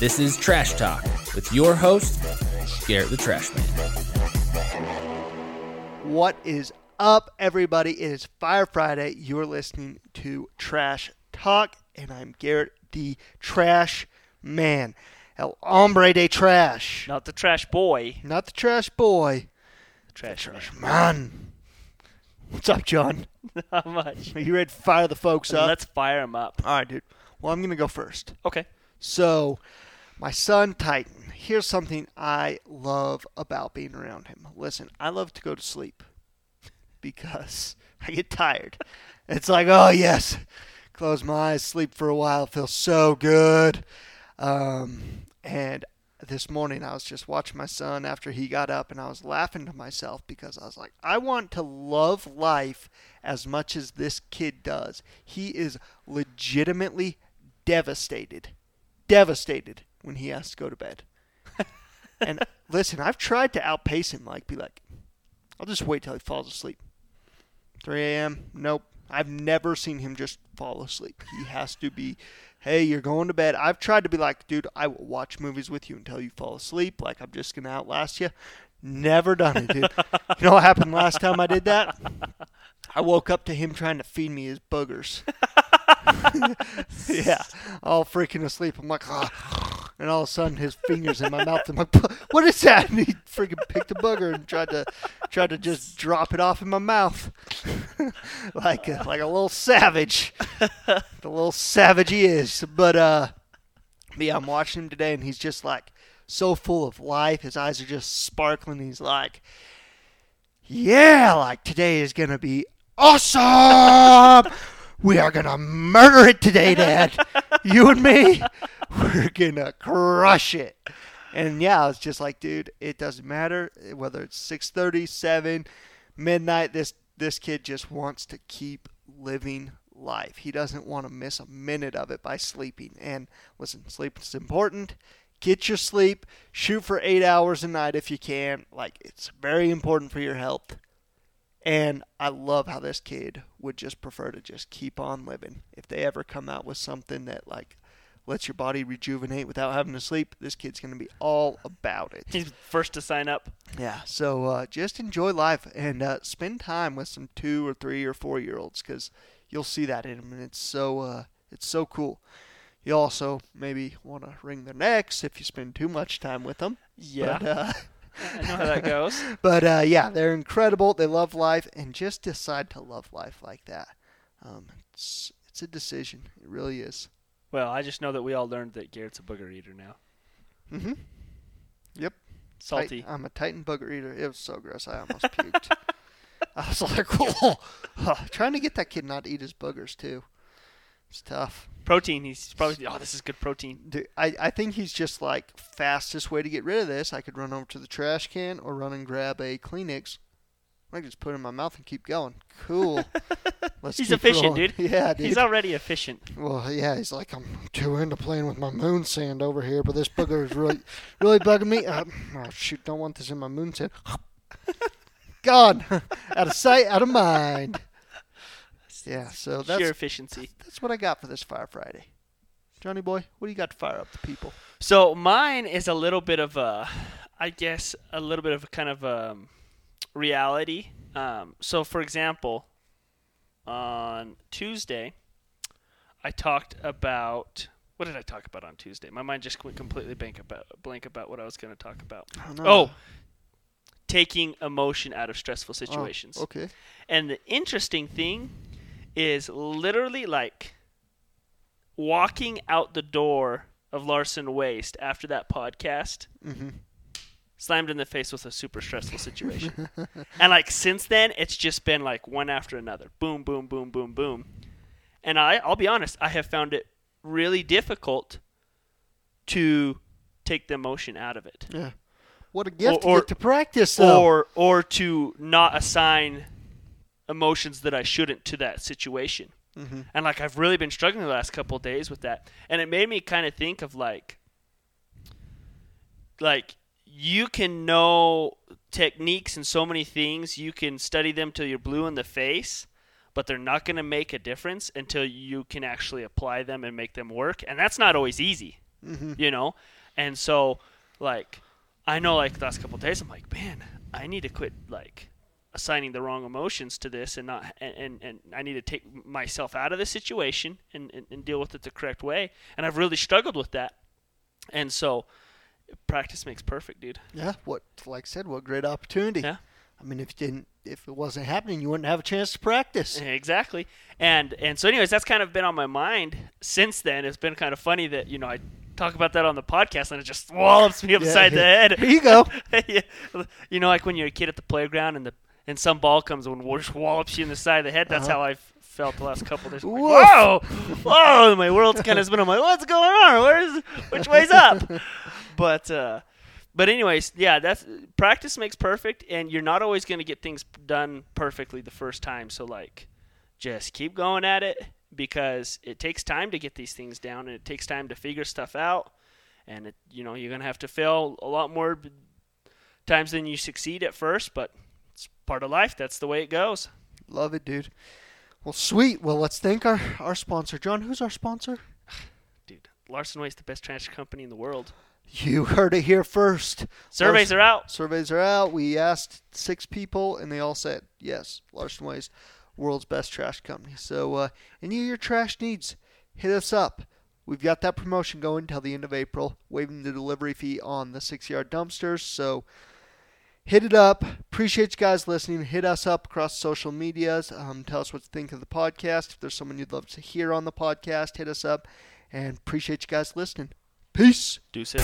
This is Trash Talk with your host, Garrett the Trash Man. What is up, everybody? It is Fire Friday. You're listening to Trash Talk, and I'm Garrett the Trash Man. El hombre de trash. Not the trash boy. Not the trash boy. The trash, Trash man. What's up, John? Not much. Are you ready to fire the folks up? Let's fire them up. All right, dude. Well, I'm going to go first. Okay. So, my son Titan, here's something I love about being around him. Listen, I love to go to sleep because I get tired. It's like, oh, yes, close my eyes, sleep for a while, feels so good. Um, and this morning I was just watching my son after he got up and I was laughing to myself because I was like, I want to love life as much as this kid does. He is legitimately devastated devastated when he has to go to bed. and listen, I've tried to outpace him, like be like, I'll just wait till he falls asleep. 3 a.m. Nope. I've never seen him just fall asleep. He has to be, hey, you're going to bed. I've tried to be like, dude, I will watch movies with you until you fall asleep. Like I'm just gonna outlast you. Never done it, dude. you know what happened last time I did that? I woke up to him trying to feed me his boogers. yeah, all freaking asleep. I'm like, ah. And all of a sudden his fingers in my mouth. I'm like, what is that? And he freaking picked a booger and tried to tried to just drop it off in my mouth, like a, like a little savage, the little savage he is. But uh, yeah, I'm watching him today, and he's just like so full of life. His eyes are just sparkling. He's like, yeah, like today is gonna be awesome. We are gonna murder it today, Dad. you and me, we're gonna crush it. And yeah, it's just like, dude, it doesn't matter eh, whether it's 7, midnight. This this kid just wants to keep living life. He doesn't want to miss a minute of it by sleeping. And listen, sleep is important. Get your sleep. Shoot for eight hours a night if you can. Like it's very important for your health. And I love how this kid would just prefer to just keep on living. If they ever come out with something that like lets your body rejuvenate without having to sleep, this kid's going to be all about it. He's first to sign up. Yeah, so uh, just enjoy life and uh, spend time with some two or three or four year olds because you'll see that in them, and it's so uh, it's so cool. You also maybe want to wring their necks if you spend too much time with them. Yeah. But, uh, I know how that goes. but uh, yeah, they're incredible. They love life, and just decide to love life like that. Um, it's it's a decision. It really is. Well, I just know that we all learned that Garrett's a booger eater now. Mm-hmm. Yep. Salty. Tit- I'm a Titan booger eater. It was so gross. I almost puked. I was like, oh, trying to get that kid not to eat his boogers too. It's tough. Protein. He's probably, oh, this is good protein. Dude, I, I think he's just like fastest way to get rid of this. I could run over to the trash can or run and grab a Kleenex. I can just put it in my mouth and keep going. Cool. Let's He's efficient, rolling. dude. Yeah, dude. He's already efficient. Well, yeah, he's like, I'm too into playing with my moon sand over here, but this booger is really, really bugging me. Uh, oh, shoot, don't want this in my moon sand. Gone. out of sight, out of mind. Yeah, so that's Sheer efficiency. that's what I got for this Fire Friday. Johnny boy, what do you got to fire up the people? So mine is a little bit of a, I guess, a little bit of a kind of um, reality. Um, so, for example, on Tuesday, I talked about what did I talk about on Tuesday? My mind just went completely blank about blank about what I was going to talk about. Oh, no. Oh, taking emotion out of stressful situations. Oh, okay. And the interesting thing is literally like walking out the door of Larson Waste after that podcast, Mm-hmm. Slammed in the face with a super stressful situation. and like since then, it's just been like one after another. Boom, boom, boom, boom, boom. And I, I'll be honest, I have found it really difficult to take the emotion out of it. Yeah. What a gift Or- to get to practice, though. or or to not assign emotions that I shouldn't to that situation. Mhm. And like I've really been struggling the last couple of days with that, and it made me kind of think of like, like you can know techniques and so many things, you can study them till you're blue in the face, but they're not going to make a difference until you can actually apply them and make them work, and that's not always easy. Mm-hmm. you know, and so like I know like the last couple of days I'm like, man, I need to quit like assigning the wrong emotions to this and not and, and, and I need to take myself out of the situation and, and, and deal with it the correct way. And I've really struggled with that. And so practice makes perfect, dude. Yeah, what like I said, what great opportunity. Yeah. I mean, if you didn't, if it wasn't happening, you wouldn't have a chance to practice. Exactly. And and so anyways, that's kind of been on my mind since then. It's been kind of funny that, you know, I talk about that on the podcast and it just wallops me upside the head. Here you go. Yeah. You know, like when you're a kid at the playground and the and some ball comes and just wallops you in the side of the head. That's Uh-huh. how I've felt the last couple of days. Like, Whoa, whoa! My world's kind of spinning. I'm like, what's going on? Where's which way's up? But uh, but anyways, yeah, that's practice makes perfect, and you're not always going to get things done perfectly the first time. So like, just keep going at it because it takes time to get these things down, and it takes time to figure stuff out. And it, you know, you're gonna have to fail a lot more times than you succeed at first, but it's part of life. That's the way it goes. Love it, dude. Well, sweet. Well, let's thank our our sponsor, John. Who's our sponsor? Dude, Larson Waste, the best trash company in the world. You heard it here first. Surveys are out. Surveys are out. We asked six people, and they all said yes. Larson Waste, world's best trash company. So, uh, any of your trash needs, hit us up. We've got that promotion going till the end of April, waiving the delivery fee on the six-yard dumpsters. So, hit it up. Appreciate you guys listening. Hit us up across social medias. Um, tell us what you think of the podcast. If there's someone you'd love to hear on the podcast, hit us up. And appreciate you guys listening. Peace. Deuces.